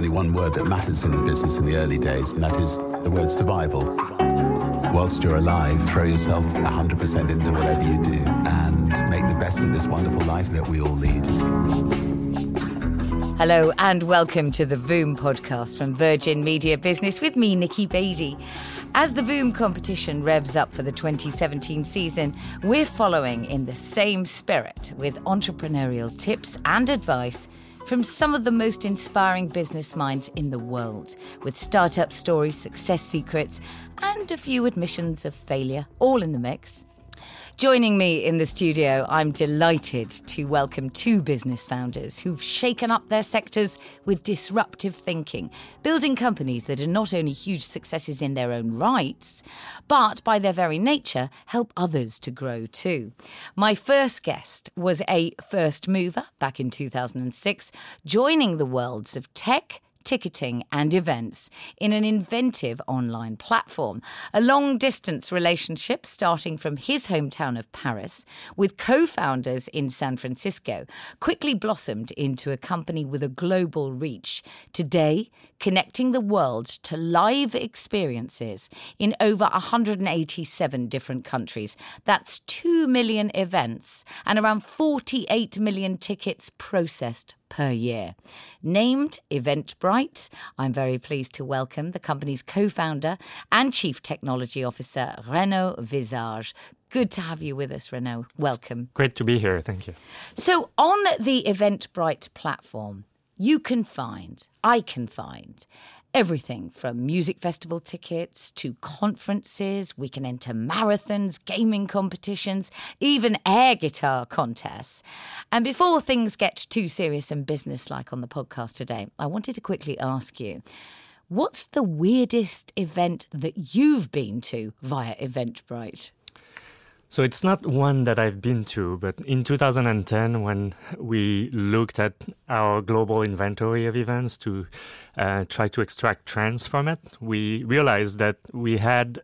Only one word that matters in business in the early days, and that is the word survival. Whilst you're alive, throw yourself 100% into whatever you do and make the best of this wonderful life that we all lead. Hello and welcome to the Voom podcast from Virgin Media Business with me, Nikki Beattie. As the Voom competition revs up for the 2017 season, we're following in the same spirit with entrepreneurial tips and advice from some of the most inspiring business minds in the world, with startup stories, success secrets, and a few admissions of failure, all in the mix. Joining me in the studio, I'm delighted to welcome two business founders who've shaken up their sectors with disruptive thinking, building companies that are not only huge successes in their own rights, but by their very nature help others to grow too. My first guest was a first mover back in 2006, joining the worlds of tech ticketing, and events in an inventive online platform. A long distance relationship starting from his hometown of Paris with co founders in San Francisco quickly blossomed into a company with a global reach. Today, connecting the world to live experiences in over 187 different countries. That's 2 million events and around 48 million tickets processed per year. Named Eventbrite, I'm very pleased to welcome the company's co founder and chief technology officer, Renaud Visage. Good to have you with us, Renaud. Welcome. Great to be here. Thank you. So, on the Eventbrite platform, you can find, I can find, Everything from music festival tickets to conferences, we can enter marathons, gaming competitions, even air guitar contests. And before things get too serious and businesslike on the podcast today, I wanted to quickly ask you what's the weirdest event that you've been to via Eventbrite? So it's not one that I've been to, but in 2010, when we looked at our global inventory of events to uh, try to extract trends from it, we realized that we had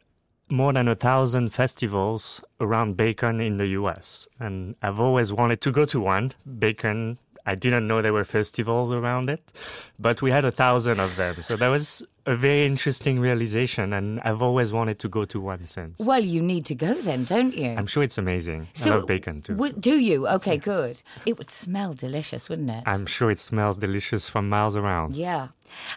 more than a thousand festivals around bacon in the US. And I've always wanted to go to one. Bacon, I didn't know there were festivals around it, but we had a thousand of them. So that was a very interesting realization, and I've always wanted to go to one since. Well, you need to go then, don't you? I'm sure it's amazing. So, I love bacon too. W- do you? Okay, yes. good. It would smell delicious, wouldn't it? I'm sure it smells delicious from miles around. Yeah.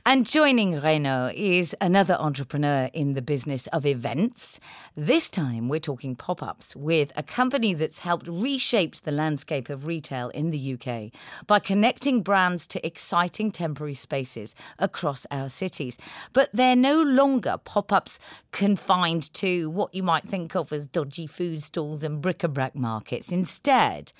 And joining Renaud is another entrepreneur in the business of events. This time we're talking pop ups with a company that's helped reshape the landscape of retail in the UK by connecting brands to exciting temporary spaces across our cities but they're no longer pop ups confined to what you might think of as dodgy food stalls and bric a brac markets. Instead,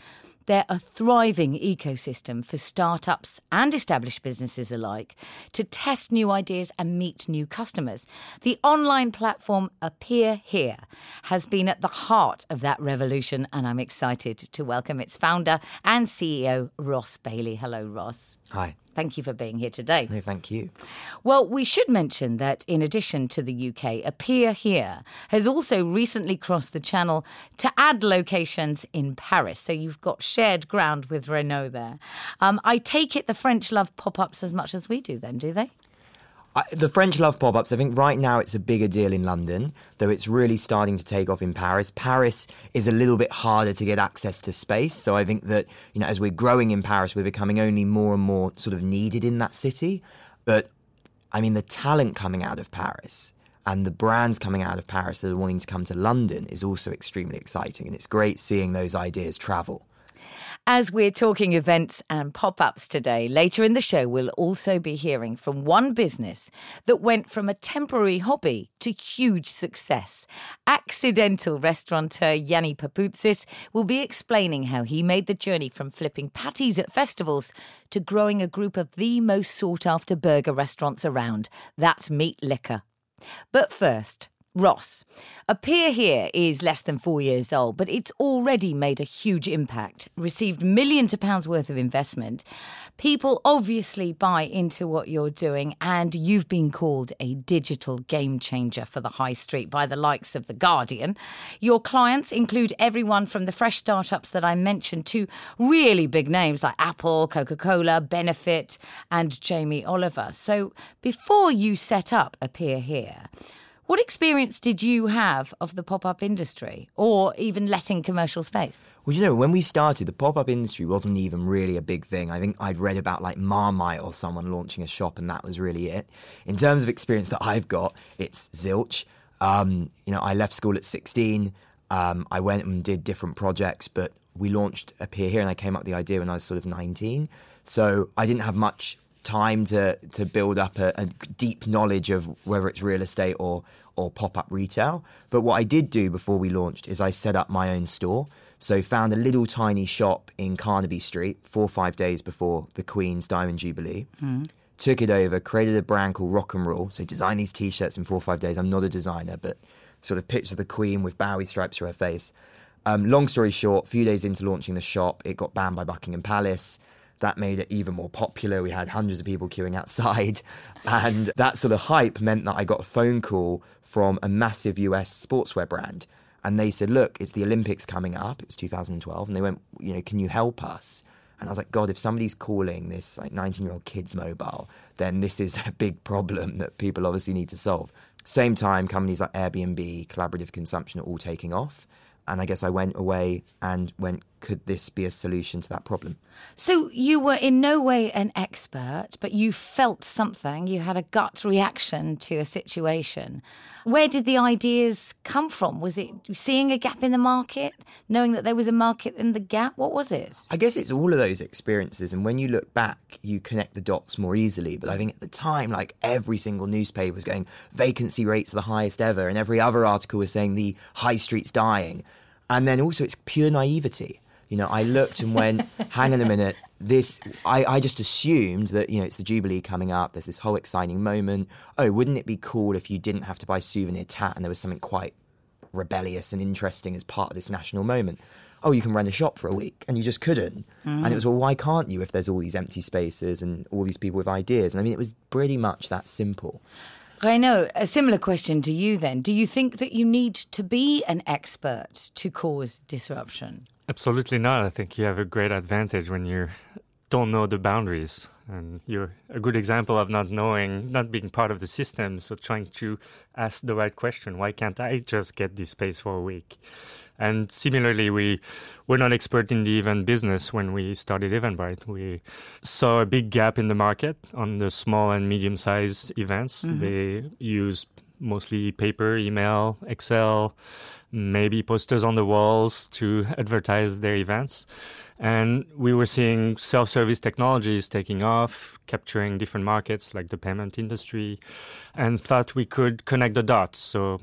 they're a thriving ecosystem for startups and established businesses alike to test new ideas and meet new customers. The online platform Appear Here has been at the heart of that revolution, and I'm excited to welcome its founder and CEO, Ross Bailey. Hello, Ross. Hi. Thank you for being here today. No, thank you. Well, we should mention that in addition to the UK, Appear Here has also recently crossed the channel to add locations in Paris. So you've got shared ground with Renaud there. Um, I take it the French love pop ups as much as we do, then, do they? The French love pop ups. I think right now it's a bigger deal in London, though it's really starting to take off in Paris. Paris is a little bit harder to get access to space. So I think that, you know, as we're growing in Paris, we're becoming only more and more sort of needed in that city. But I mean, the talent coming out of Paris and the brands coming out of Paris that are wanting to come to London is also extremely exciting. And it's great seeing those ideas travel. As we're talking events and pop ups today, later in the show, we'll also be hearing from one business that went from a temporary hobby to huge success. Accidental restaurateur Yanni Papoutsis will be explaining how he made the journey from flipping patties at festivals to growing a group of the most sought after burger restaurants around. That's Meat Liquor. But first, Ross. Appear Here is less than four years old, but it's already made a huge impact, received millions of pounds worth of investment. People obviously buy into what you're doing, and you've been called a digital game changer for the high street by the likes of The Guardian. Your clients include everyone from the fresh startups that I mentioned to really big names like Apple, Coca Cola, Benefit, and Jamie Oliver. So before you set up Appear Here, what experience did you have of the pop up industry or even letting commercial space? Well, you know, when we started, the pop up industry wasn't even really a big thing. I think I'd read about like Marmite or someone launching a shop, and that was really it. In terms of experience that I've got, it's zilch. Um, you know, I left school at 16. Um, I went and did different projects, but we launched Appear Here, and I came up with the idea when I was sort of 19. So I didn't have much time to to build up a, a, deep knowledge of whether it's real estate or or pop up retail. But what I did do before we launched is I set up my own store. So found a little tiny shop in Carnaby Street four or five days before the Queen's Diamond Jubilee. Mm. Took it over, created a brand called Rock and Roll. So designed these t-shirts in four or five days. I'm not a designer, but sort of picture the Queen with Bowie stripes for her face. Um, long story short, a few days into launching the shop, it got banned by Buckingham Palace. That made it even more popular. We had hundreds of people queuing outside. And that sort of hype meant that I got a phone call from a massive US sportswear brand. And they said, Look, it's the Olympics coming up. It was 2012. And they went, You know, can you help us? And I was like, God, if somebody's calling this like 19 year old kid's mobile, then this is a big problem that people obviously need to solve. Same time, companies like Airbnb, collaborative consumption are all taking off. And I guess I went away and went, could this be a solution to that problem? So you were in no way an expert, but you felt something. You had a gut reaction to a situation. Where did the ideas come from? Was it seeing a gap in the market, knowing that there was a market in the gap? What was it? I guess it's all of those experiences. And when you look back, you connect the dots more easily. But I think at the time, like every single newspaper was going, vacancy rates are the highest ever. And every other article was saying the high street's dying. And then also, it's pure naivety. You know, I looked and went, hang on a minute, this, I, I just assumed that, you know, it's the Jubilee coming up, there's this whole exciting moment. Oh, wouldn't it be cool if you didn't have to buy souvenir tat and there was something quite rebellious and interesting as part of this national moment? Oh, you can run a shop for a week, and you just couldn't. Mm. And it was, well, why can't you if there's all these empty spaces and all these people with ideas? And I mean, it was pretty much that simple. Renaud, a similar question to you then. Do you think that you need to be an expert to cause disruption? Absolutely not. I think you have a great advantage when you don't know the boundaries. And you're a good example of not knowing, not being part of the system. So trying to ask the right question. Why can't I just get this space for a week? And similarly, we were not expert in the event business when we started Eventbrite. We saw a big gap in the market on the small and medium sized events. Mm-hmm. They use mostly paper, email, Excel, maybe posters on the walls to advertise their events. And we were seeing self service technologies taking off, capturing different markets like the payment industry, and thought we could connect the dots. So,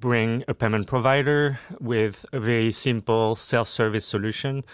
bring a payment provider with a very simple self service solution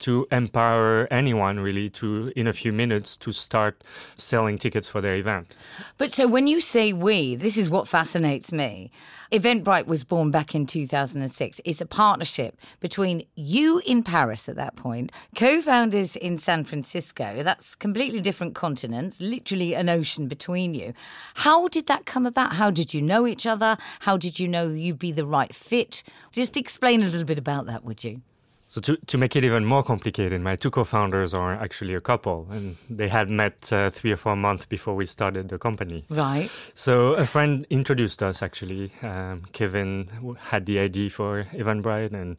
to empower anyone really to, in a few minutes, to start selling tickets for their event. But so, when you say we, this is what fascinates me. Eventbrite was born back in 2006. It's a partnership between you in Paris at that point, co founders in San Francisco. That's completely different continents, literally an ocean between you. How did that come about? How did you know each other? How did you know you'd be the right fit? Just explain a little bit about that, would you? So to, to make it even more complicated, my two co-founders are actually a couple, and they had met uh, three or four months before we started the company. Right. So a friend introduced us. Actually, um, Kevin had the idea for Eventbrite, and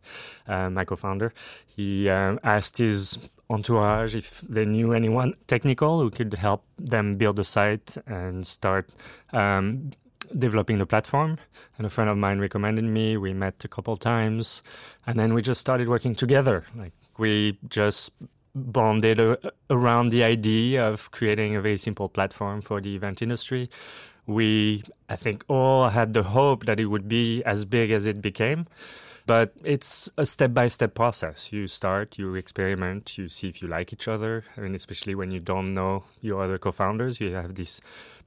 uh, my co-founder, he um, asked his entourage if they knew anyone technical who could help them build a site and start um, developing the platform. And a friend of mine recommended me. We met a couple times, and then we just started working together. Like we just bonded uh, around the idea of creating a very simple platform for the event industry. We, I think, all had the hope that it would be as big as it became. But it's a step by step process. You start, you experiment, you see if you like each other. I mean, especially when you don't know your other co founders, you have this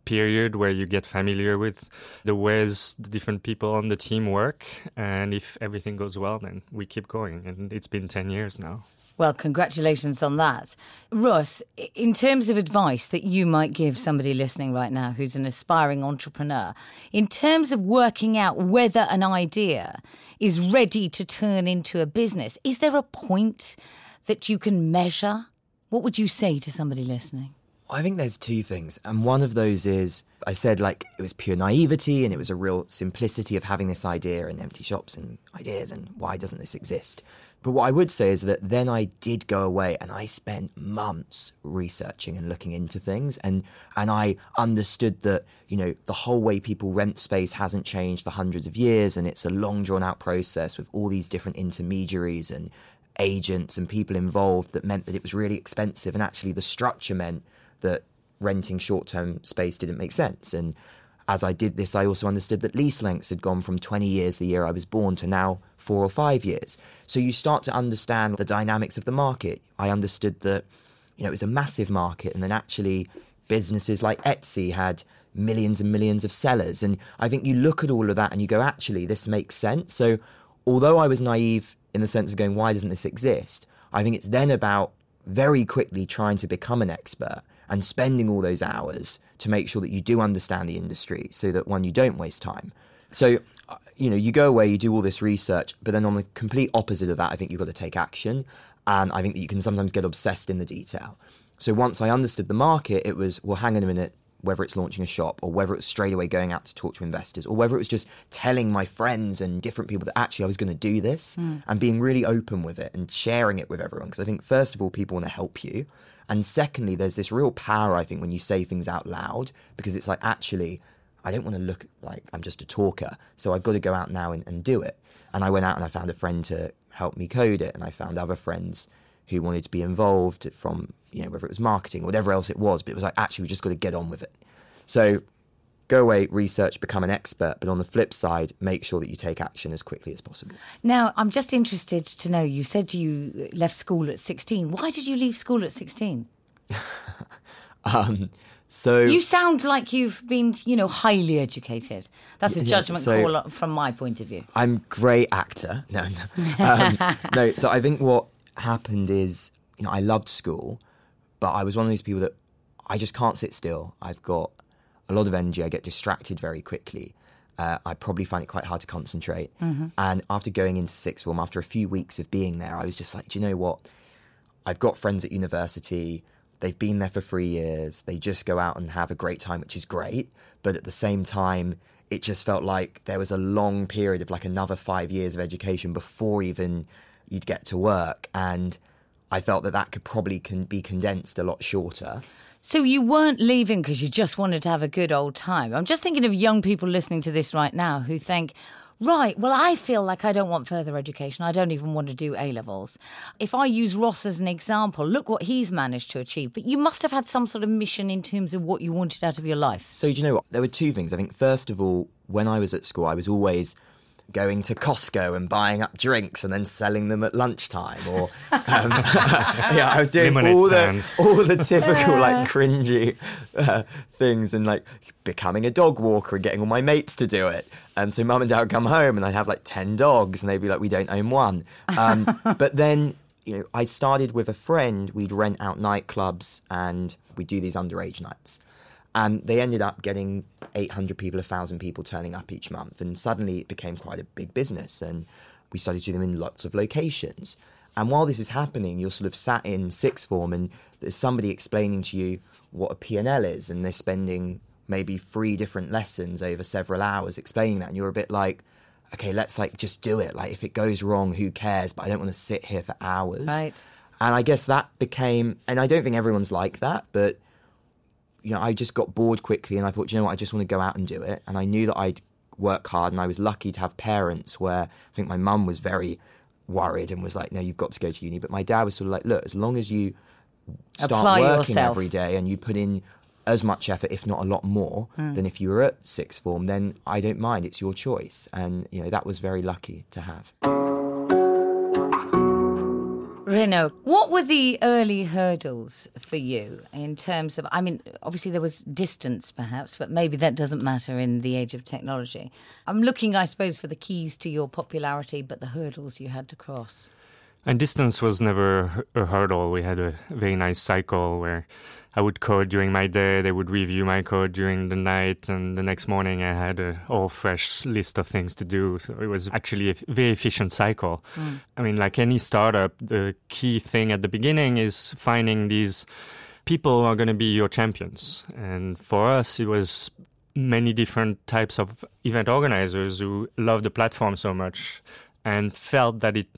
period where you get familiar with the ways the different people on the team work. And if everything goes well, then we keep going. And it's been 10 years now. Well, congratulations on that. Ross, in terms of advice that you might give somebody listening right now who's an aspiring entrepreneur, in terms of working out whether an idea is ready to turn into a business, is there a point that you can measure? What would you say to somebody listening? I think there's two things. And one of those is I said like it was pure naivety and it was a real simplicity of having this idea and empty shops and ideas and why doesn't this exist? But what I would say is that then I did go away and I spent months researching and looking into things and and I understood that, you know, the whole way people rent space hasn't changed for hundreds of years and it's a long drawn out process with all these different intermediaries and agents and people involved that meant that it was really expensive and actually the structure meant that renting short term space didn't make sense and as I did this, I also understood that lease lengths had gone from 20 years the year I was born to now four or five years. So you start to understand the dynamics of the market. I understood that, you know, it was a massive market and then actually businesses like Etsy had millions and millions of sellers. And I think you look at all of that and you go, actually, this makes sense. So although I was naive in the sense of going, why doesn't this exist? I think it's then about very quickly trying to become an expert and spending all those hours to make sure that you do understand the industry so that one, you don't waste time. So, uh, you know, you go away, you do all this research, but then on the complete opposite of that, I think you've got to take action. And I think that you can sometimes get obsessed in the detail. So once I understood the market, it was, well, hang on a minute, whether it's launching a shop or whether it's straight away going out to talk to investors or whether it was just telling my friends and different people that actually I was going to do this mm. and being really open with it and sharing it with everyone. Because I think, first of all, people want to help you. And secondly, there's this real power, I think, when you say things out loud, because it's like, actually, I don't want to look like I'm just a talker. So I've got to go out now and, and do it. And I went out and I found a friend to help me code it. And I found other friends who wanted to be involved from, you know, whether it was marketing or whatever else it was. But it was like, actually, we just got to get on with it. So go away, research, become an expert, but on the flip side, make sure that you take action as quickly as possible. Now, I'm just interested to know you said you left school at 16. Why did you leave school at 16? um, so you sound like you've been, you know, highly educated. That's a judgment so call from my point of view. I'm great actor. No, no. Um, no. So I think what happened is, you know, I loved school, but I was one of those people that I just can't sit still. I've got a lot of energy. I get distracted very quickly. Uh, I probably find it quite hard to concentrate. Mm-hmm. And after going into sixth form, after a few weeks of being there, I was just like, do you know what? I've got friends at university. They've been there for three years. They just go out and have a great time, which is great. But at the same time, it just felt like there was a long period of like another five years of education before even you'd get to work. And I felt that that could probably can be condensed a lot shorter. So you weren't leaving because you just wanted to have a good old time. I'm just thinking of young people listening to this right now who think, Right. Well, I feel like I don't want further education. I don't even want to do A levels. If I use Ross as an example, look what he's managed to achieve. But you must have had some sort of mission in terms of what you wanted out of your life. So, do you know what? There were two things. I think, first of all, when I was at school, I was always going to Costco and buying up drinks and then selling them at lunchtime. Or um, yeah, I was doing all the all the typical like cringy uh, things and like becoming a dog walker and getting all my mates to do it. And so mum and dad would come home and I'd have like ten dogs and they'd be like, "We don't own one." Um, but then you know, I started with a friend. We'd rent out nightclubs and we'd do these underage nights. And they ended up getting 800 people, 1,000 people turning up each month. And suddenly it became quite a big business. And we started doing them in lots of locations. And while this is happening, you're sort of sat in sixth form and there's somebody explaining to you what a P&L is. And they're spending maybe three different lessons over several hours explaining that. And you're a bit like, okay, let's like just do it. Like if it goes wrong, who cares? But I don't want to sit here for hours. Right. And I guess that became, and I don't think everyone's like that, but you know, I just got bored quickly and I thought, you know what, I just want to go out and do it. And I knew that I'd work hard and I was lucky to have parents where I think my mum was very worried and was like, no, you've got to go to uni. But my dad was sort of like, look, as long as you start Apply working yourself. every day and you put in as much effort, if not a lot more, Hmm. than if you were at sixth form, then I don't mind. It's your choice. And, you know, that was very lucky to have. Renaud, what were the early hurdles for you in terms of? I mean, obviously there was distance, perhaps, but maybe that doesn't matter in the age of technology. I'm looking, I suppose, for the keys to your popularity, but the hurdles you had to cross. And distance was never a hurdle. We had a very nice cycle where I would code during my day, they would review my code during the night, and the next morning I had a all fresh list of things to do. So it was actually a very efficient cycle. Mm. I mean, like any startup, the key thing at the beginning is finding these people who are going to be your champions. And for us, it was many different types of event organizers who loved the platform so much and felt that it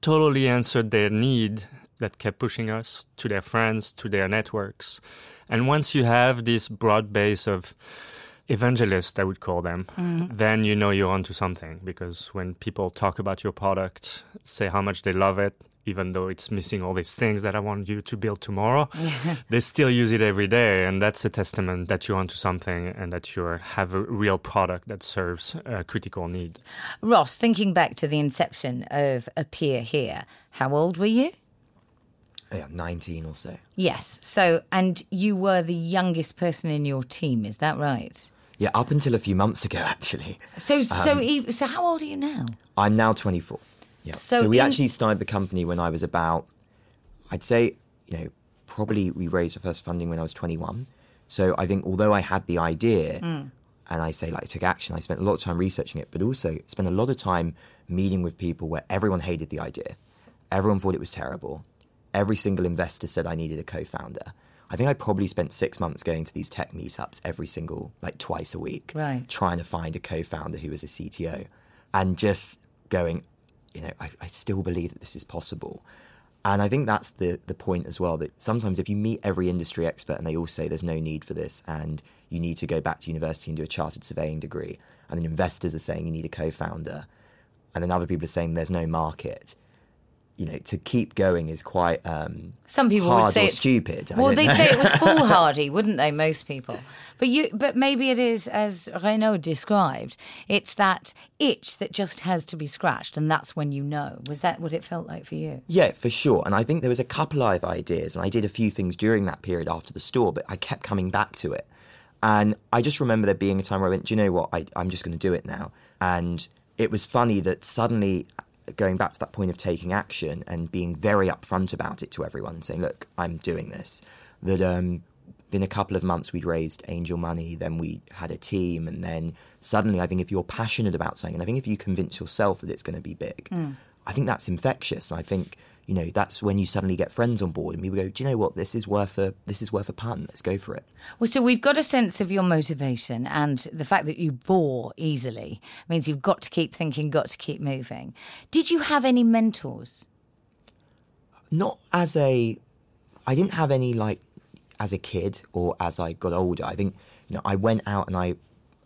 totally answered their need that kept pushing us to their friends, to their networks. And once you have this broad base of evangelists, I would call them, mm-hmm. then you know you're onto something because when people talk about your product, say how much they love it, even though it's missing all these things that I want you to build tomorrow, they still use it every day. And that's a testament that you're onto something and that you have a real product that serves a critical need. Ross, thinking back to the inception of Appear Here, how old were you? Yeah, 19 or so. Yes. So, and you were the youngest person in your team, is that right? Yeah, up until a few months ago, actually. So, so, e- so, how old are you now? I'm now 24. Yeah. So So, we in- actually started the company when I was about, I'd say, you know, probably we raised the first funding when I was 21. So I think although I had the idea Hmm. and I say like I took action, I spent a lot of time researching it, but also spent a lot of time meeting with people where everyone hated the idea. Everyone thought it was terrible. Every single investor said I needed a co-founder. I think I probably spent six months going to these tech meetups every single, like twice a week, Right. trying to find a co-founder who was a CTO, and just going, you know, I, I still believe that this is possible. And I think that's the the point as well. That sometimes if you meet every industry expert and they all say there's no need for this and you need to go back to university and do a chartered surveying degree, and then investors are saying you need a co-founder, and then other people are saying there's no market. You know, to keep going is quite um, Some people would say it's stupid. Well, they'd know. say it was foolhardy, wouldn't they? Most people, but you, but maybe it is as Renaud described. It's that itch that just has to be scratched, and that's when you know. Was that what it felt like for you? Yeah, for sure. And I think there was a couple of ideas, and I did a few things during that period after the store, but I kept coming back to it. And I just remember there being a time where I went, do you know what? I, I'm just going to do it now. And it was funny that suddenly, going back to that point of taking action and being very upfront about it to everyone and saying, look, I'm doing this, that um, in a couple of months we'd raised angel money, then we had a team, and then suddenly I think if you're passionate about something, and I think if you convince yourself that it's going to be big, I think that's infectious. And I think you know that's when you suddenly get friends on board, and people go, do you know what? This is worth a this is worth a punt. Let's go for it. Well, so we've got a sense of your motivation, and the fact that you bore easily means you've got to keep thinking, got to keep moving. Did you have any mentors? not as a I didn't have any like as a kid or as I got older. I think you know I went out and I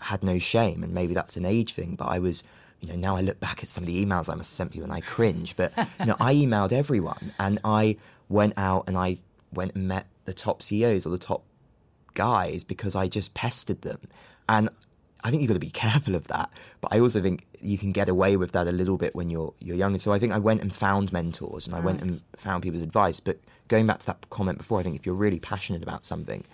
had no shame, and maybe that's an age thing. But I was you know now I look back at some of the emails I must have sent people and I cringe. But you know I emailed everyone and I went out and I went and met the top CEOs or the top guys because I just pestered them. And I think you've got to be careful of that. But I also think you can get away with that a little bit when you're you're younger. So I think I went and found mentors and I went and found people's advice. But going back to that comment before, I think if you're really passionate about something,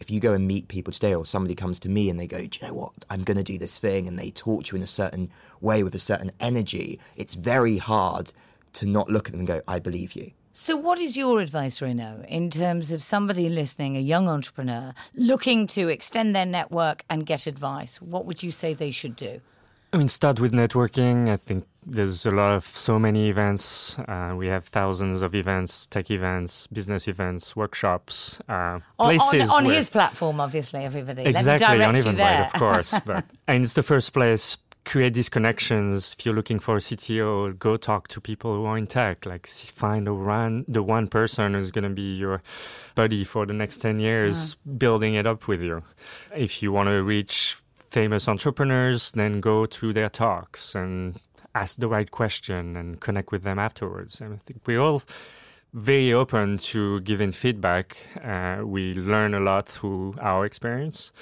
if you go and meet people today or somebody comes to me and they go, Do you know what? I'm going to do this thing and they talk to you in a certain way with a certain energy, it's very hard to not look at them and go, I believe you. So, what is your advice, Renaud, in terms of somebody listening, a young entrepreneur looking to extend their network and get advice? What would you say they should do? I mean, start with networking. I think there's a lot of so many events. Uh, we have thousands of events, tech events, business events, workshops, uh, On, places on, on his platform, obviously, everybody. exactly Let me on Eventbrite, of course. But and it's the first place. Create these connections. If you're looking for a CTO, go talk to people who are in tech. Like find the one, the one person who's going to be your buddy for the next ten years, building it up with you. If you want to reach famous entrepreneurs, then go to their talks and ask the right question and connect with them afterwards. And I think we're all very open to giving feedback. Uh, we learn a lot through our experience.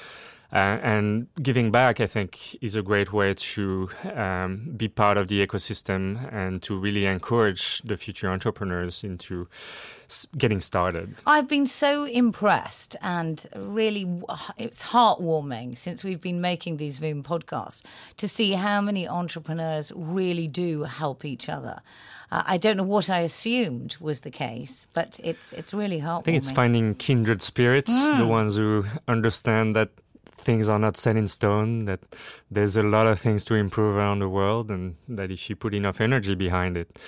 Uh, and giving back, I think, is a great way to um, be part of the ecosystem and to really encourage the future entrepreneurs into s- getting started. I've been so impressed and really it's heartwarming since we've been making these Voom podcasts to see how many entrepreneurs really do help each other. Uh, I don't know what I assumed was the case, but it's it's really heartwarming. I think it's finding kindred spirits, mm. the ones who understand that things are not set in stone, that there's a lot of things to improve around the world, and that if you put enough energy behind it,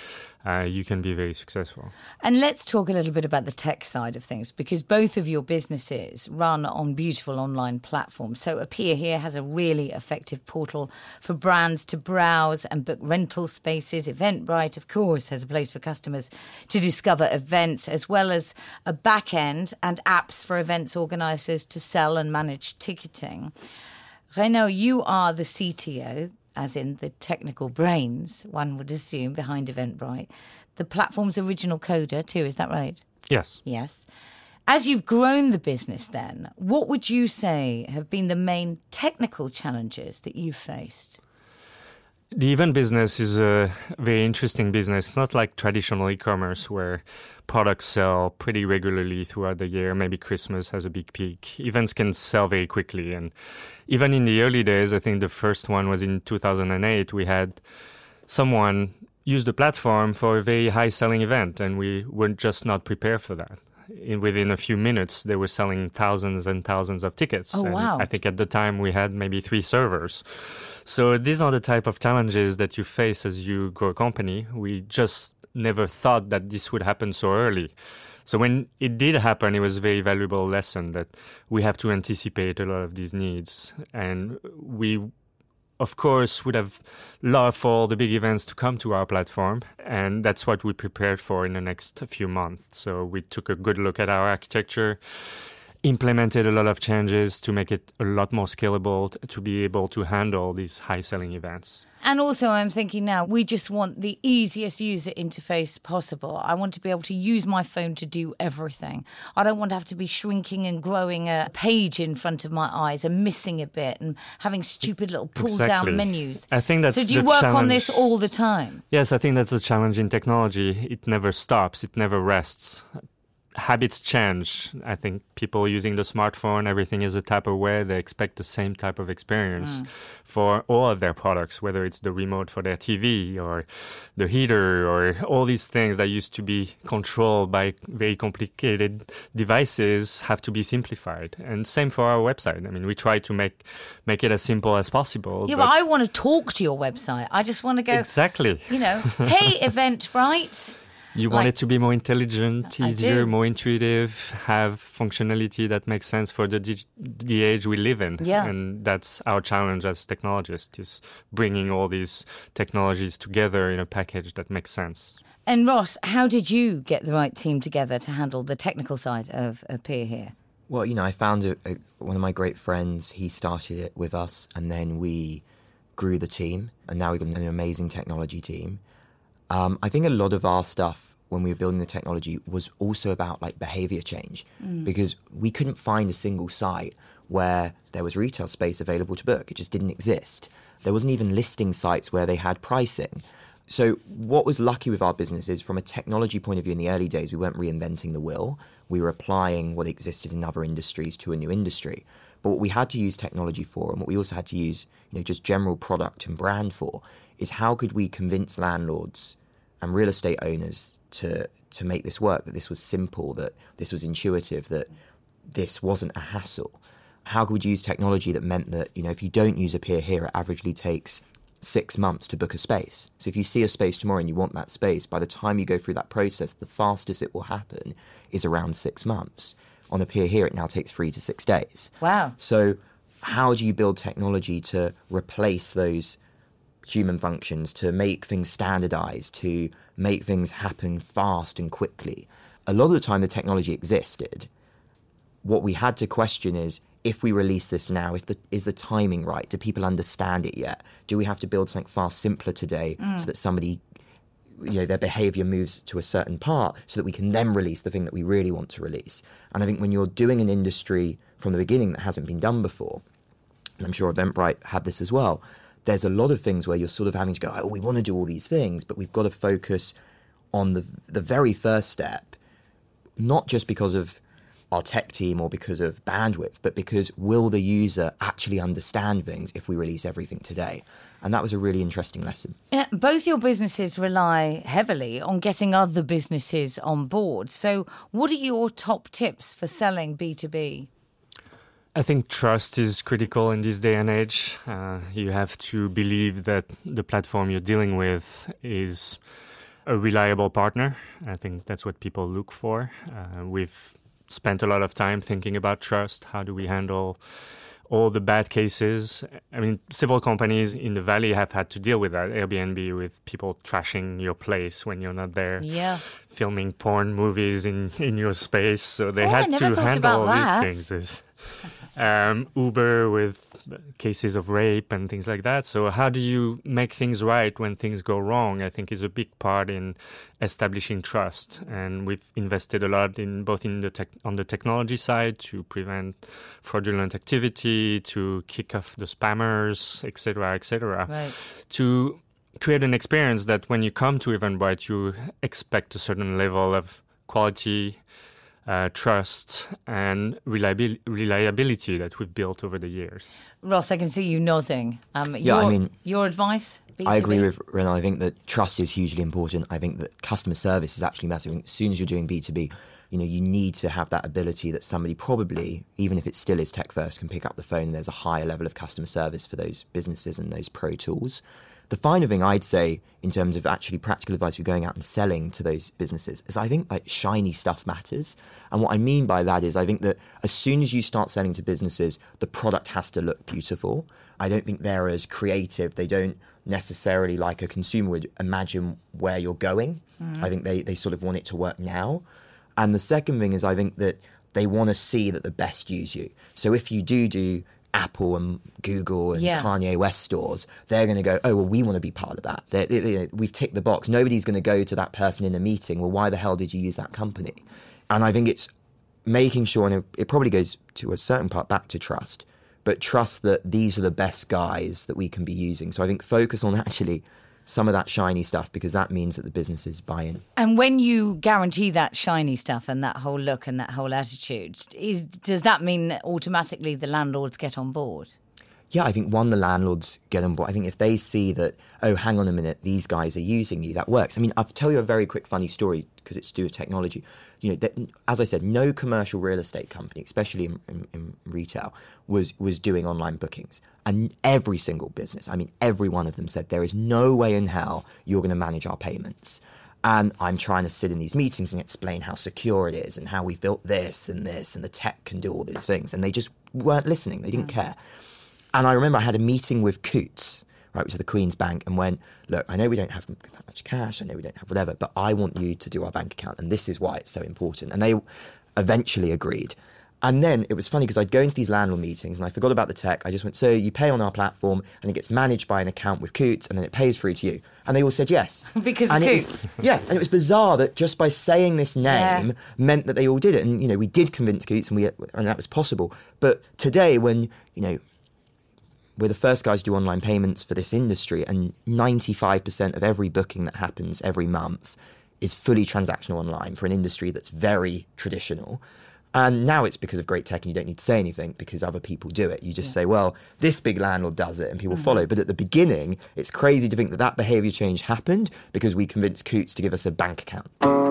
uh, you can be very successful. And let's talk a little bit about the tech side of things because both of your businesses run on beautiful online platforms. So Appear Here has a really effective portal for brands to browse and book rental spaces. Eventbrite, of course, has a place for customers to discover events as well as a back end and apps for events organisers to sell and manage ticketing. Renaud, you are the CTO as in the technical brains, one would assume, behind Eventbrite. The platform's original coder, too, is that right? Yes. Yes. As you've grown the business, then, what would you say have been the main technical challenges that you've faced? The event business is a very interesting business, It's not like traditional e commerce where products sell pretty regularly throughout the year. Maybe Christmas has a big peak. Events can sell very quickly. And even in the early days, I think the first one was in 2008, we had someone use the platform for a very high selling event, and we were just not prepared for that. In, within a few minutes, they were selling thousands and thousands of tickets. Oh, and wow. I think at the time we had maybe three servers. So these are the type of challenges that you face as you grow a company. We just never thought that this would happen so early. So when it did happen, it was a very valuable lesson that we have to anticipate a lot of these needs. And we, of course, would have loved for all the big events to come to our platform. And that's what we prepared for in the next few months. So we took a good look at our architecture implemented a lot of changes to make it a lot more scalable to be able to handle these high selling events. And also, I'm thinking now, we just want the easiest user interface possible. I want to be able to use my phone to do everything. I don't want to have to be shrinking and growing a page in front of my eyes and missing a bit and having stupid little pull down menus. I think that's So, do you work challenge. on this all the time? Yes, I think that's a challenge in technology. It never stops, it never rests. Habits change. I think people using the smartphone, everything is a tap away. They expect the same type of experience mm. for all of their products, whether it's the remote for their TV or the heater or all these things that used to be controlled by very complicated devices have to be simplified. And same for our website. I mean, we try to make make it as simple as possible. Yeah, but, I want to talk to your website. I just want to go, exactly. you know, hey, Eventbrite. You want Like- it to be more intelligent, easier, more intuitive, have functionality that makes sense for the dig- the age we live in. Yeah. And that's our challenge as technologists is bringing all these technologies together in a package that makes sense. And Ross, how did you get the right team together to handle the technical side of Appear Here? Well, you know, I found a, a, one of my great friends. He started it with us, and then we grew the team, and now we've got an amazing technology team. Um, I think a lot of our stuff when we were building the technology was also about like behavior change mm. because we couldn't find a single site where there was retail space available to book. It just didn't exist. There wasn't even listing sites where they had pricing. So, what was lucky with our business is from a technology point of view in the early days, we weren't reinventing the wheel. We were applying what existed in other industries to a new industry. But what we had to use technology for, and what we also had to use, you know, just general product and brand for, is how could we convince landlords and real estate owners to to make this work, that this was simple, that this was intuitive, that this wasn't a hassle. How could we use technology that meant that, you know, if you don't use Appear Here, it averagely takes six months to book a space. So if you see a space tomorrow and you want that space, by the time you go through that process, the fastest it will happen is around six months. On Appear Here, it now takes three to six days. Wow. So, how do you build technology to replace those human functions, to make things standardized, to make things happen fast and quickly? A lot of the time, the technology existed. What we had to question is if we release this now, if the is the timing right? Do people understand it yet? Do we have to build something far simpler today mm. so that somebody you know their behavior moves to a certain part so that we can then release the thing that we really want to release and i think when you're doing an industry from the beginning that hasn't been done before and i'm sure eventbrite had this as well there's a lot of things where you're sort of having to go oh we want to do all these things but we've got to focus on the the very first step not just because of our tech team or because of bandwidth, but because will the user actually understand things if we release everything today? And that was a really interesting lesson. Yeah, both your businesses rely heavily on getting other businesses on board. So, what are your top tips for selling B2B? I think trust is critical in this day and age. Uh, you have to believe that the platform you're dealing with is a reliable partner. I think that's what people look for. Uh, we've spent a lot of time thinking about trust. How do we handle all the bad cases? I mean, several companies in the valley have had to deal with that. Airbnb with people trashing your place when you're not there. Yeah. Filming porn movies in, in your space. So they Oh, had to handle these things. Um, Uber with cases of rape and things like that. So how do you make things right when things go wrong? I think is a big part in establishing trust, and we've invested a lot in both in the tech, on the technology side to prevent fraudulent activity, to kick off the spammers, etc., etc. Right. To create an experience that when you come to Eventbrite, you expect a certain level of quality, uh, trust, and reliabil- reliability that we've built over the years. Ross, I can see you nodding. Um, Yeah, I mean- your advice? B2B? I agree with Renaud. I think that trust is hugely important. I think that customer service is actually massive. I As soon as you're doing B2B, you know, you need to have that ability that somebody probably, even if it still is tech first, can pick up the phone and there's a higher level of customer service for those businesses and those pro tools. The final thing I'd say in terms of actually practical advice for going out and selling to those businesses is I think like shiny stuff matters. And what I mean by that is I think that as soon as you start selling to businesses, the product has to look beautiful. I don't think they're as creative. They don't necessarily like a consumer would imagine where you're going. Mm-hmm. I think they, they sort of want it to work now. And the second thing is I think that they want to see that the best use you. So if you do do Apple and Google and Yeah. Kanye West stores, they're going to go, oh, well, we want to be part of that. They, they, we've ticked the box. Nobody's going to go to that person in a meeting. Well, why the hell did you use that company? And I think it's making sure, and it, it probably goes to a certain part back to trust, but trust that these are the best guys that we can be using. So I think focus on actually some of that shiny stuff because that means that the businesses buy in. And when you guarantee that shiny stuff and that whole look and that whole attitude, is does that mean automatically the landlords get on board? Yeah, I think one, the landlords get on board. I think if they see that, oh, hang on a minute, these guys are using you, that works. I mean, I'll tell you a very quick, funny story because it's to do with technology. You know, that, as I said, no commercial real estate company, especially in, in, in retail, was was doing online bookings. And every single business, I mean, every one of them said there is no way in hell you're going to manage our payments. And I'm trying to sit in these meetings and explain how secure it is and how we've built this and this and the tech can do all these things. And they just weren't listening. They didn't mm. care. And I remember I had a meeting with Coutts, right, which is the Queen's Bank, and went, look, I know we don't have that much cash, I know we don't have whatever, but I want you to do our bank account, and this is why it's so important. And they eventually agreed. And then it was funny because I'd go into these landlord meetings and I forgot about the tech. I just went, so you pay on our platform and it gets managed by an account with Coutts and then it pays through to you. And they all said yes. Because and it was- yeah, and it was bizarre that just by saying this name Yeah. meant that they all did it. And, you know, we did convince Coutts and, we, and that was possible. But today when, you know, we're the first guys to do online payments for this industry, and 95% of every booking that happens every month is fully transactional online for an industry that's very traditional. And now it's because of great tech, and you don't need to say anything because other people do it. You just say, well, this big landlord does it, and people mm-hmm. follow. But at the beginning, it's crazy to think that that behavior change happened because we convinced Coutts to give us a bank account.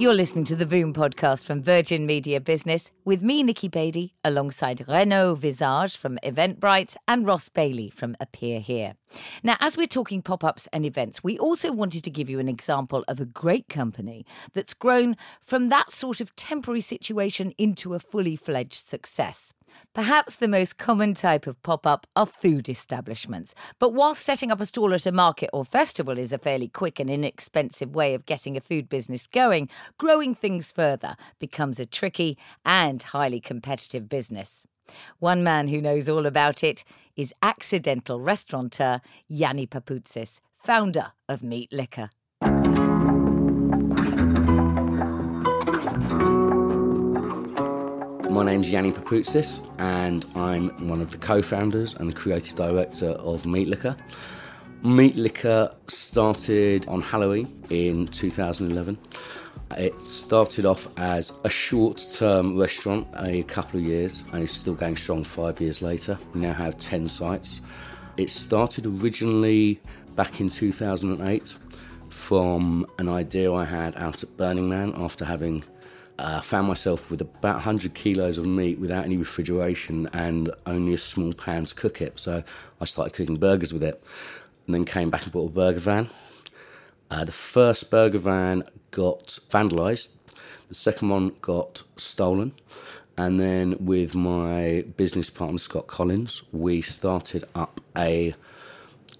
You're listening to the Voom podcast from Virgin Media Business with me, Nikki Beatty, alongside Renaud Visage from Eventbrite and Ross Bailey from Appear Here. Now, as we're talking pop ups and events, we also wanted to give you an example of a great company that's grown from that sort of temporary situation into a fully fledged success. Perhaps the most common type of pop up are food establishments. But whilst setting up a stall at a market or festival is a fairly quick and inexpensive way of getting a food business going, growing things further becomes a tricky and highly competitive business. One man who knows all about it is accidental restaurateur Yanni Papoutsis, founder of Meat Liquor. My name's Yanni Papoutsis, and I'm one of the co founders and the creative director of Meat Liquor. Meat Liquor started on Halloween in 2011. It started off as a short term restaurant, a couple of years, and it's still going strong five years later. We now have 10 sites. It started originally back in 2008 from an idea I had out at Burning Man after having uh, found myself with about 100 kilos of meat without any refrigeration and only a small pan to cook it. So I started cooking burgers with it and then came back and bought a burger van. Uh, the first burger van got vandalised, the second one got stolen. And then with my business partner, Scott Collins, we started up a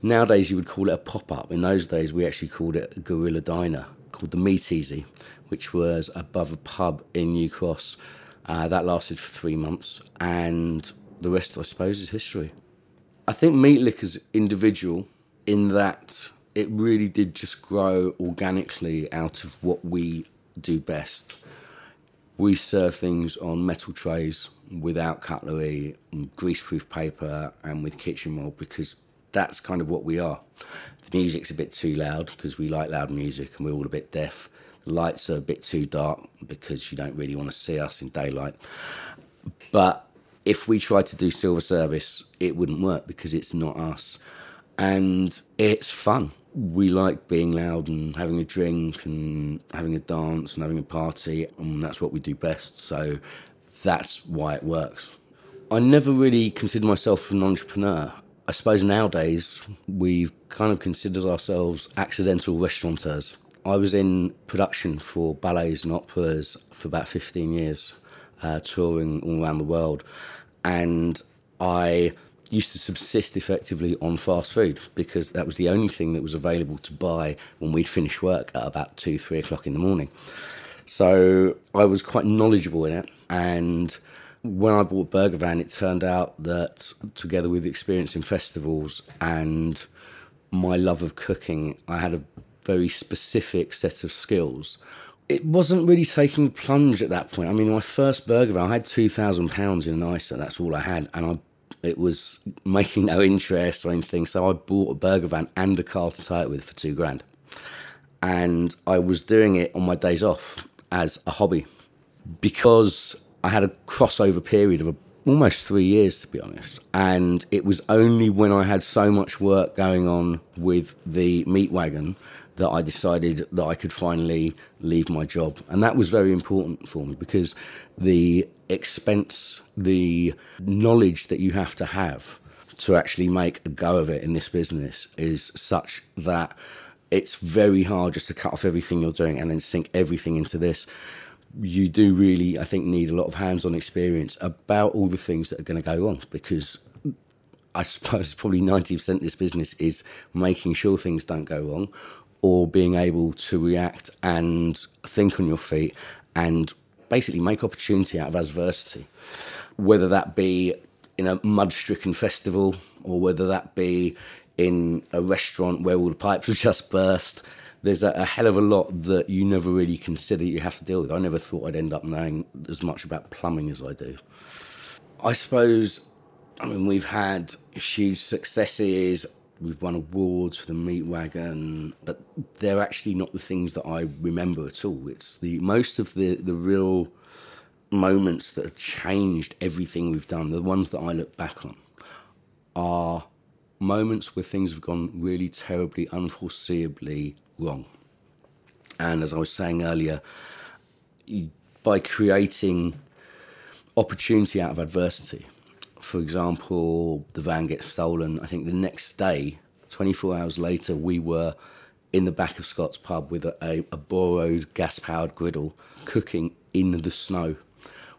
Nowadays, you would call it a pop up. In those days, we actually called it a guerrilla diner called the Meat Easy, which was above a pub in New Cross. Uh, that lasted for three months, and the rest, I suppose, is history. I think Meat Liquor's individual in that it really did just grow organically out of what we do best. We serve things on metal trays without cutlery, greaseproof paper, and with kitchen mold because that's kind of what we are. The music's a bit too loud because we like loud music and we're all a bit deaf. Lights are a bit too dark because you don't really want to see us in daylight. But if we tried to do silver service, it wouldn't work because it's not us. And it's fun. We like being loud and having a drink and having a dance and having a party, and that's what we do best. So that's why it works. I never really considered myself an entrepreneur. I suppose nowadays we've kind of considered ourselves accidental restaurateurs. I was in production for ballets and operas for about 15 years, uh, touring all around the world. And I used to subsist effectively on fast food because that was the only thing that was available to buy when we'd finish work at about two, three o'clock in the morning. So I was quite knowledgeable in it. And when I bought Burger Van, it turned out that together with experience in festivals and my love of cooking, I had a very specific set of skills. It wasn't really taking the plunge at that point. I mean, my first burger van, I had two thousand pounds in an ISA. That's all I had, and I it was making no interest or anything. So I bought a burger van and a car to tie it with for two grand, and I was doing it on my days off as a hobby because I had a crossover period of a, almost three years, to be honest. And it was only when I had so much work going on with the meat wagon that I decided that I could finally leave my job. And that was very important for me because the expense, the knowledge that you have to have to actually make a go of it in this business is such that it's very hard just to cut off everything you're doing and then sink everything into this you do really, I think, need a lot of hands on experience about all the things that are going to go wrong because I suppose probably 90% of this business is making sure things don't go wrong or being able to react and think on your feet and basically make opportunity out of adversity. Whether that be in a mud stricken festival or whether that be in a restaurant where all the pipes have just burst there's a, a, hell of a lot that you never really consider you have to deal with. I never thought I'd end up knowing as much about plumbing as I do. I suppose, I mean, we've had huge successes. We've won awards for the meat wagon, but they're actually not the things that I remember at all. It's the most of the, the real moments that have changed everything we've done, the ones that I look back on, are moments where things have gone really terribly, unforeseeably wrong. And as I was saying earlier, by creating opportunity out of adversity, for example, the van gets stolen, I think the next day, 24 hours later, we were in the back of Scott's pub with a, a, a borrowed gas powered griddle cooking in the snow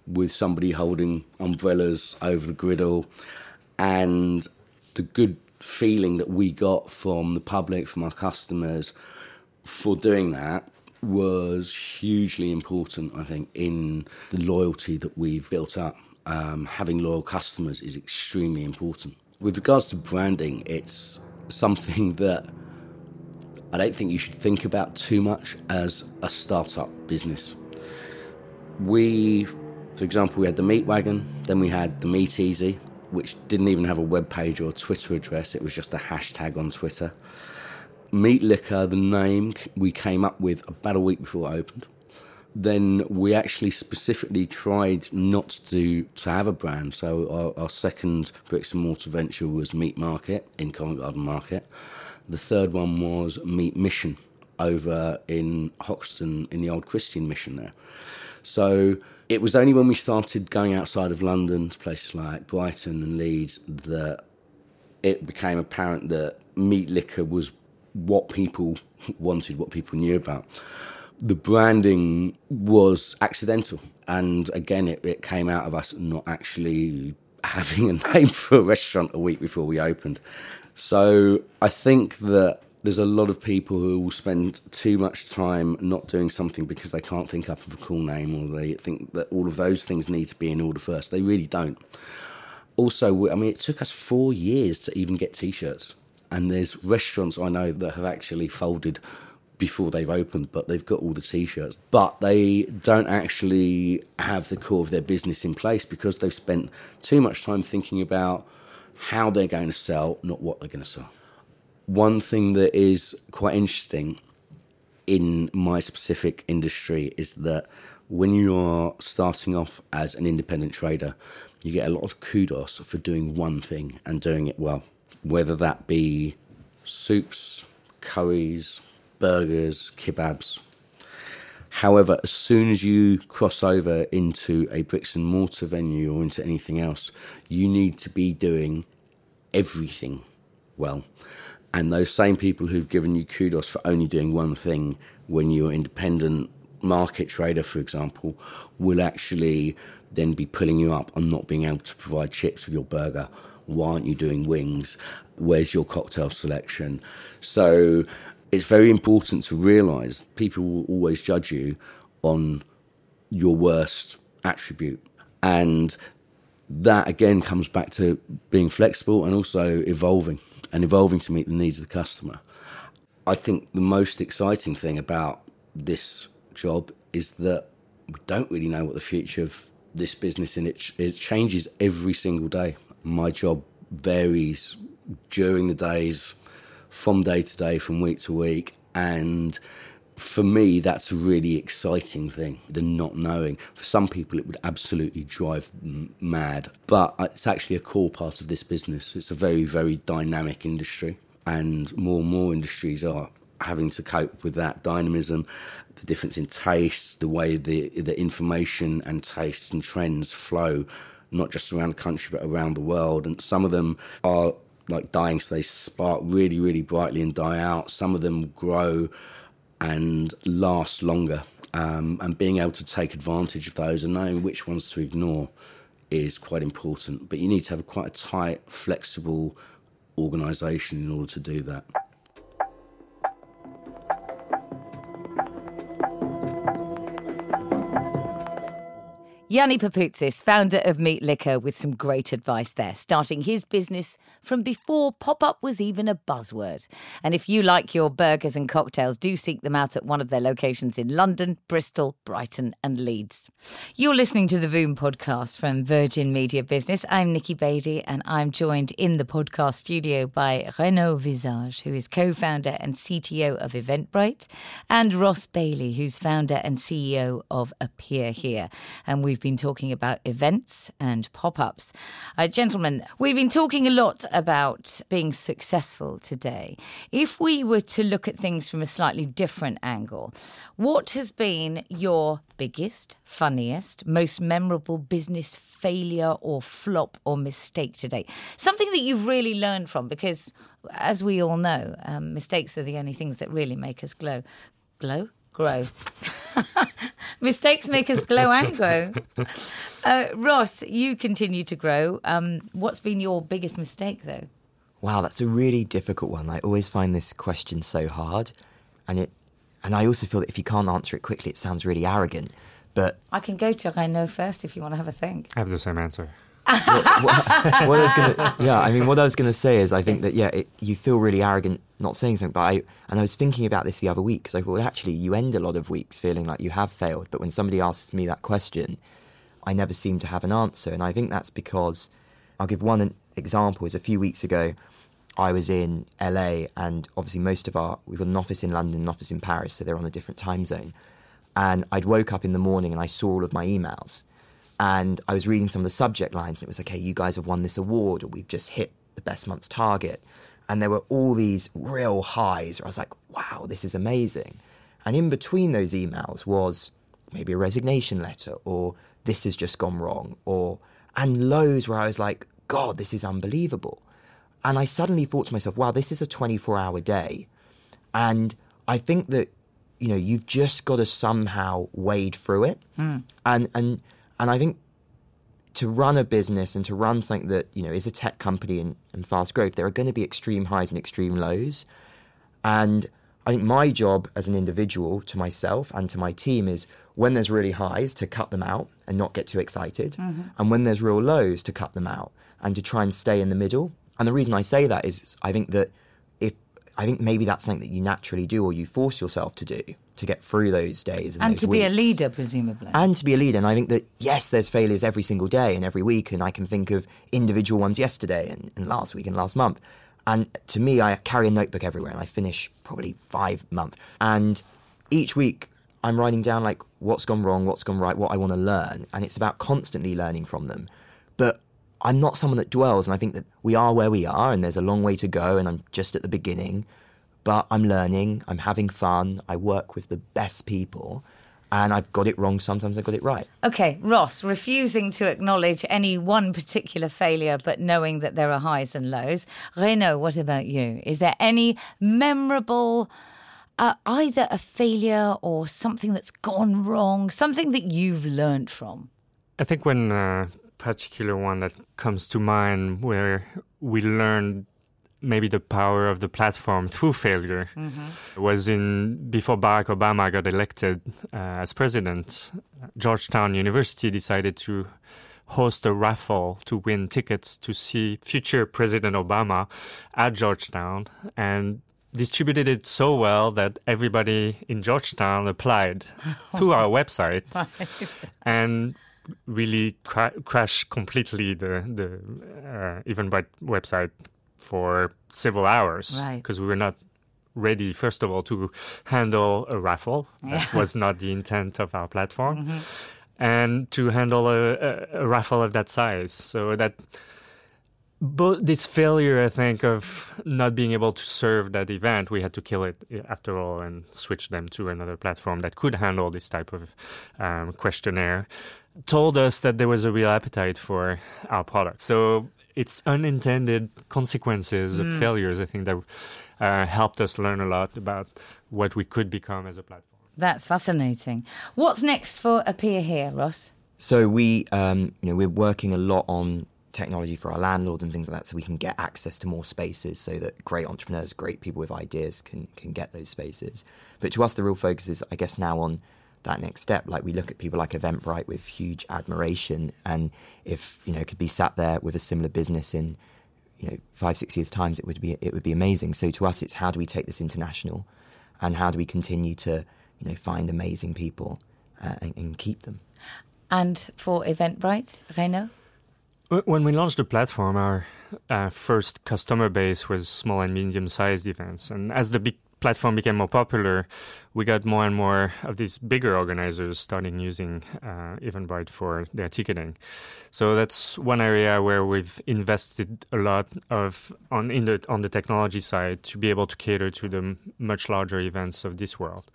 with somebody holding umbrellas over the griddle, and the good feeling that we got from the public, from our customers, for doing that was hugely important, I think, in the loyalty that we've built up. Um, having loyal customers is extremely important. With regards to branding, it's something that I don't think you should think about too much as a startup business. We, for example, we had the Meat Wagon, then we had the Meat Easy, which didn't even have a web page or a Twitter address, it was just a hashtag on Twitter. Meat Liquor, the name we came up with about a week before it opened. Then we actually specifically tried not to to have a brand. So our, our second bricks and mortar venture was Meat Market in Covent Garden Market. The third one was Meat Mission over in Hoxton in the old Christian mission there. So it was only when we started going outside of London to places like Brighton and Leeds that it became apparent that meat liquor was what people wanted, what people knew about. The branding was accidental. And again, it, it came out of us not actually having a name for a restaurant a week before we opened. So I think that there's a lot of people who will spend too much time not doing something because they can't think up of a cool name or they think that all of those things need to be in order first. They really don't. Also, I mean, it took us four years to even get t shirts. And there's restaurants I know that have actually folded before they've opened, but they've got all the t-shirts. But they don't actually have the core of their business in place because they've spent too much time thinking about how they're going to sell, not what they're going to sell. One thing that is quite interesting in my specific industry is that when you're starting off as an independent trader, you get a lot of kudos for doing one thing and doing it well whether that be soups, curries, burgers, kebabs. However, as soon as you cross over into a bricks and mortar venue or into anything else, you need to be doing everything well. And those same people who've given you kudos for only doing one thing when you're an independent market trader, for example, will actually then be pulling you up on not being able to provide chips with your burger why aren't you doing wings? Where's your cocktail selection? So it's very important to realize people will always judge you on your worst attribute. And that again comes back to being flexible and also evolving and evolving to meet the needs of the customer. I think the most exciting thing about this job is that we don't really know what the future of this business in it, it changes every single day my job varies during the days, from day to day, from week to week, and for me, that's a really exciting thing, the not knowing. For some people, it would absolutely drive them mad, but it's actually a core part of this business. It's a very, very dynamic industry, and more and more industries are having to cope with that dynamism, the difference in taste, the way the, the information and tastes and trends flow not just around the country but around the world. And some of them are like dying, so they spark really, really brightly and die out. Some of them grow and last longer. Um, and being able to take advantage of those and knowing which ones to ignore is quite important. But you need to have quite a tight, flexible organisation in order to do that. Yanni Papoutsis, founder of Meat Liquor, with some great advice there, starting his business from before pop up was even a buzzword. And if you like your burgers and cocktails, do seek them out at one of their locations in London, Bristol, Brighton, and Leeds. You're listening to the Voom podcast from Virgin Media Business. I'm Nikki Beatty, and I'm joined in the podcast studio by Renaud Visage, who is co founder and CTO of Eventbrite, and Ross Bailey, who's founder and CEO of Appear Here. And we've been talking about events and pop ups. Uh, gentlemen, we've been talking a lot about being successful today. If we were to look at things from a slightly different angle, what has been your biggest, funniest, most memorable business failure or flop or mistake today? Something that you've really learned from, because as we all know, um, mistakes are the only things that really make us glow. Glow? Grow. Mistakes make us glow and grow. Uh, Ross, you continue to grow. Um, what's been your biggest mistake, though? Wow, that's a really difficult one. I always find this question so hard, and it, and I also feel that if you can't answer it quickly, it sounds really arrogant. But I can go to Renaud first if you want to have a think. I have the same answer. What, what, what I was gonna, yeah, I mean, what I was gonna say is, I think that yeah, it, you feel really arrogant not saying something. But I and I was thinking about this the other week because I thought actually you end a lot of weeks feeling like you have failed, but when somebody asks me that question, I never seem to have an answer, and I think that's because I'll give one example. Is a few weeks ago, I was in LA, and obviously most of our we've got an office in London, an office in Paris, so they're on a different time zone. And I'd woke up in the morning and I saw all of my emails, and I was reading some of the subject lines, and it was okay, you guys have won this award, or we've just hit the best month's target, and there were all these real highs. Where I was like, wow, this is amazing. And in between those emails was maybe a resignation letter, or this has just gone wrong, or and lows where I was like, God, this is unbelievable. And I suddenly thought to myself, wow, this is a 24 hour day. And I think that, you know, you've just got to somehow wade through it. Mm. And, and, and I think to run a business and to run something that, you know, is a tech company and, and fast growth, there are going to be extreme highs and extreme lows. And I think my job as an individual to myself and to my team is when there's really highs to cut them out and not get too excited. Mm-hmm. And when there's real lows to cut them out and to try and stay in the middle. And the reason I say that is I think that if I think maybe that's something that you naturally do or you force yourself to do to get through those days and, and those to weeks. be a leader, presumably. And to be a leader. And I think that yes, there's failures every single day and every week, and I can think of individual ones yesterday and, and last week and last month. And to me, I carry a notebook everywhere, and I finish probably five months. And each week, I'm writing down like what's gone wrong, what's gone right, what I want to learn, and it's about constantly learning from them. But I'm not someone that dwells, and I think that we are where we are, and there's a long way to go, and I'm just at the beginning. But I'm learning, I'm having fun, I work with the best people, and I've got it wrong sometimes, I've got it right. Okay, Ross, refusing to acknowledge any one particular failure, but knowing that there are highs and lows. Renaud, what about you? Is there any memorable. Uh, either a failure or something that's gone wrong, something that you've learned from? I think one uh, particular one that comes to mind where we learned maybe the power of the platform through failure mm-hmm. was in before Barack Obama got elected uh, as president. Georgetown University decided to host a raffle to win tickets to see future President Obama at Georgetown and distributed it so well that everybody in Georgetown applied through our website and really cra- crashed completely the the uh, Eventbrite website for several hours because right. we were not ready, first of all, to handle a raffle. That Yeah. was not the intent of our platform. Mm-hmm. And to handle a, a, a raffle of that size. So that both this failure, I think, of not being able to serve that event, we had to kill it eh, after all and switch them to another platform that could handle this type of um, questionnaire. Told us that there was a real appetite for our product. So it's unintended consequences of failures, I think, that uh, helped us learn a lot about what we could become as a platform. That's fascinating. What's next for Appear here, Ross? So we, um, you know, we're working a lot on technology for our landlords and things like that, so we can get access to more spaces, so that great entrepreneurs, great people with ideas can can get those spaces. But to us, the real focus is, I guess, now on that next step. Like we look at people like Eventbrite with huge admiration, and if you know could be sat there with a similar business in you know five six years times, it would be it would be amazing. So to us, it's how do we take this international, and how do we continue to you know find amazing people uh, and, and keep them. And for Eventbrite, Renaud? When we launched the platform, our uh, first customer base was small and medium sized events. And as the big platform became more popular, we got more and more of these bigger organizers starting using uh, Eventbrite for their ticketing. So that's one area where we've invested a lot of on the on the technology side to be able to cater to the much larger events of this world.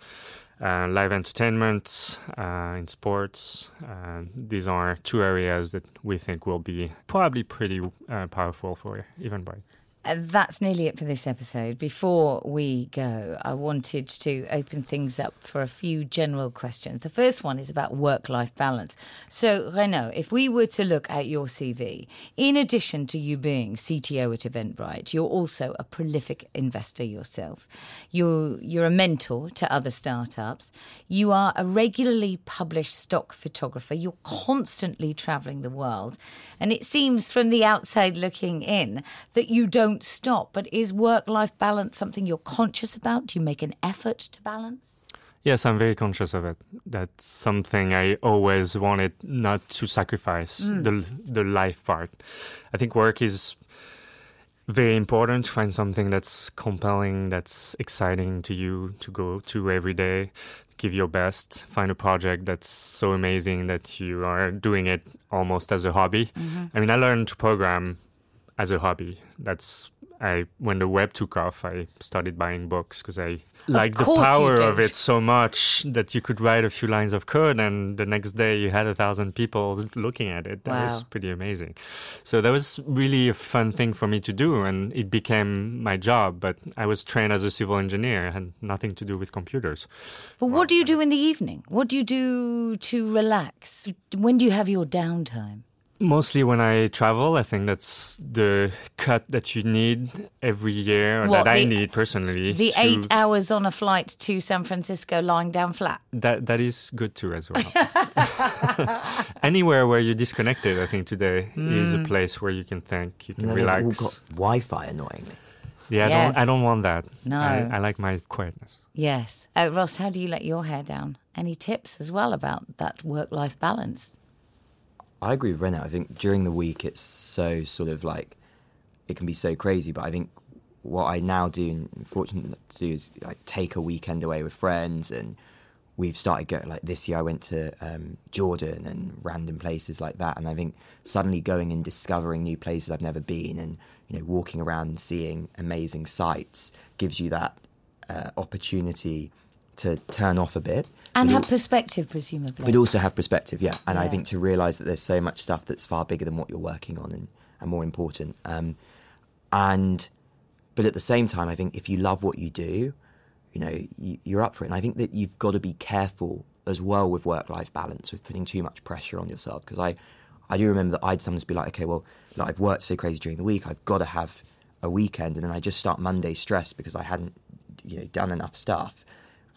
Uh, live entertainment, uh, in sports. Uh, these are two areas that we think will be probably pretty uh, powerful for Eventbrite. Uh, that's nearly it for this episode. Before we go, I wanted to open things up for a few general questions. The first one is about work life balance. So, Renaud, if we were to look at your CV, in addition to you being CTO at Eventbrite, you're also a prolific investor yourself. You're, you're a mentor to other startups. You are a regularly published stock photographer. You're constantly traveling the world. And it seems from the outside looking in that you don't stop. But is work life balance something you're conscious about? Do you make an effort to balance? Yes, I'm very conscious of it. That's something I always wanted not to sacrifice mm. the the life part. I think work is very important to find something that's compelling, that's exciting to you to go to every day. Give your best. Find a project that's so amazing that you are doing it almost as a hobby. Mm-hmm. I mean, I learned to program as a hobby. That's I when the web took off, I started buying books because I liked the power of it so much that you could write a few lines of code, and the next day you had a thousand people looking at it. That wow. was pretty amazing. So that was really a fun thing for me to do, and it became my job. But I was trained as a civil engineer, had nothing to do with computers. But what do you do in the evening? What do you do to relax? When do you have your downtime? Mostly when I travel, I think that's the cut that you need every year, or what, that the, I need personally. The to, eight hours on a flight to San Francisco lying down flat. That that is good too as well. Anywhere where you're disconnected, I think today mm. is a mm. place where you can think, you can no, relax. All got Wi-Fi, annoyingly. Yeah, yes. I don't. I don't want that. No, I, I like my quietness. Yes, uh, Ross. How do you let your hair down? Any tips as well about that work-life balance? I agree with Renaud. I think during the week it's so sort of like it can be so crazy, but I think what I now do and fortunate to do is like take a weekend away with friends and we've started going like this year I went to um, Jordan and random places like that and I think suddenly going and discovering new places I've never been and you know walking around and seeing amazing sights gives you that uh, opportunity to turn off a bit and have perspective, presumably. But also have perspective, yeah. And yeah. I think to realise that there's so much stuff that's far bigger than what you're working on and, and more important. Um, and but at the same time, I think if you love what you do, you know, you, you're up for it. And I think that you've got to be careful as well with work-life balance, with putting too much pressure on yourself. Because I, I do remember that I'd sometimes be like, okay, well, like I've worked so crazy during the week, I've got to have a weekend, and then I just start Monday stressed because I hadn't, you know, done enough stuff.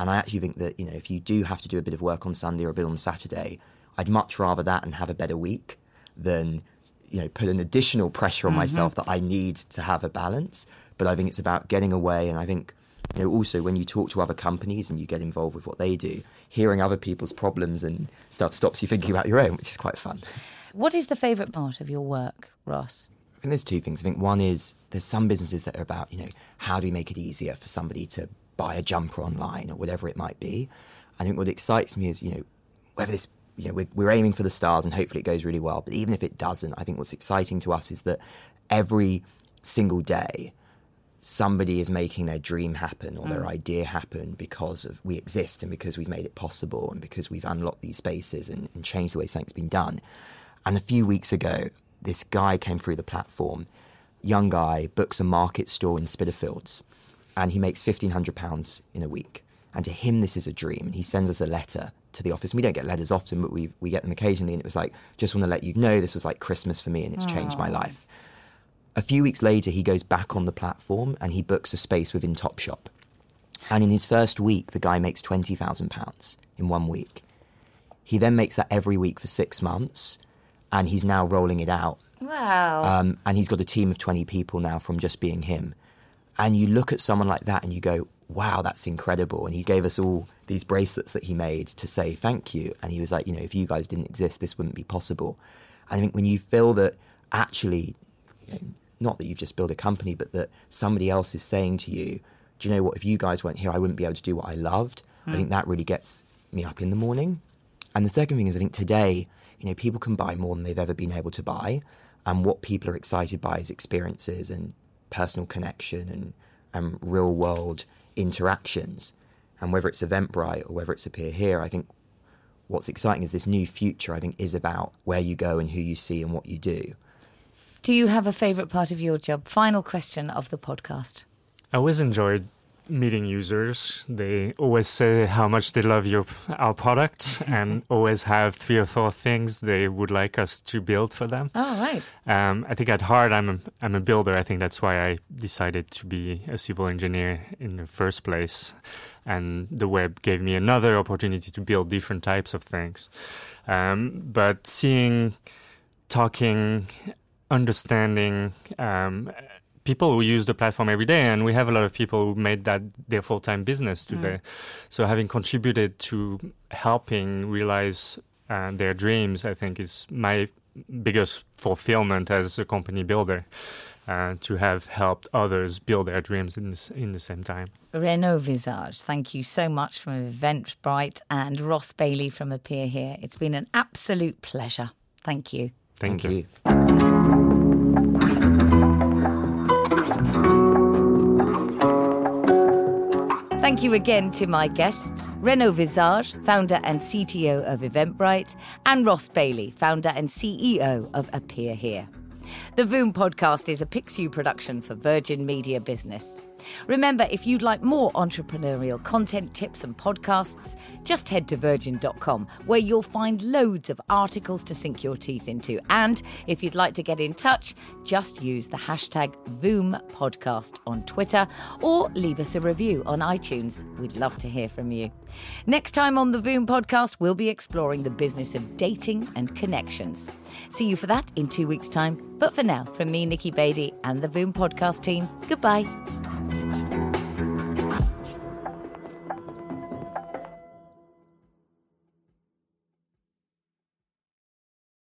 And I actually think that, you know, if you do have to do a bit of work on Sunday or a bit on Saturday, I'd much rather that and have a better week than, you know, put an additional pressure on mm-hmm. myself that I need to have a balance. But I think it's about getting away. And I think, you know, also when you talk to other companies and you get involved with what they do, hearing other people's problems and stuff stops you thinking about your own, which is quite fun. What is the favourite part of your work, Ross? I think there's two things. I think one is there's some businesses that are about, you know, how do we make it easier for somebody to buy a jumper online or whatever it might be. I think what excites me is, you know, whether this, you know, we're, we're aiming for the stars and hopefully it goes really well. But even if it doesn't, I think what's exciting to us is that every single day, somebody is making their dream happen or their mm. idea happen because of we exist and because we've made it possible and because we've unlocked these spaces and, and changed the way something's been done. And a few weeks ago, this guy came through the platform, young guy, books a market store in Spitalfields and he makes £1,500 in a week. And to him, this is a dream. And he sends us a letter to the office. And We don't get letters often, but we, we get them occasionally. And it was like, just want to let you know this was like Christmas for me and it's Aww. changed my life. A few weeks later, he goes back on the platform and he books a space within Topshop. And in his first week, the guy makes £20,000 in one week. He then makes that every week for six months and he's now rolling it out. Wow. Um, and he's got a team of 20 people now from just being him. And you look at someone like that and you go, wow, that's incredible. And he gave us all these bracelets that he made to say thank you. And he was like, you know, if you guys didn't exist, this wouldn't be possible. And I think when you feel that actually, you know, not that you've just built a company, but that somebody else is saying to you, do you know what? If you guys weren't here, I wouldn't be able to do what I loved. Mm. I think that really gets me up in the morning. And the second thing is, I think today, you know, people can buy more than they've ever been able to buy. And what people are excited by is experiences and personal connection and, and real world interactions. And whether it's Eventbrite or whether it's Appear Here, I think what's exciting is this new future, I think, is about where you go and who you see and what you do. Do you have a favourite part of your job? Final question of the podcast. I always enjoyed meeting users. They always say how much they love your our product and always have three or four things they would like us to build for them. Oh, right. Um, I think at heart I'm a, I'm a builder. I think that's why I decided to be a civil engineer in the first place. And the web gave me another opportunity to build different types of things. Um, but seeing, talking, understanding, um, people who use the platform every day, and we have a lot of people who made that their full time business today. Mm. So having contributed to helping realize uh, their dreams, I think is my biggest fulfillment as a company builder. Uh, to have helped others build their dreams in, this, in the same time. Renaud Visage, thank you so much from Eventbrite and Ross Bailey from Appear Here. It's been an absolute pleasure. Thank you. Thank, thank you. you. Thank you again to my guests, Renaud Visage, founder and CTO of Eventbrite, and Ross Bailey, founder and CEO of Appear Here. The Voom podcast is a Pixiu production for Virgin Media Business. Remember, if you'd like more entrepreneurial content, tips, and podcasts, just head to virgin.com where you'll find loads of articles to sink your teeth into. And if you'd like to get in touch, just use the hashtag VoomPodcast on Twitter or leave us a review on iTunes. We'd love to hear from you. Next time on the Voom podcast, we'll be exploring the business of dating and connections. See you for that in two weeks' time. But for now, from me, Nikki Beattie, and the Voom podcast team, goodbye. Thank you.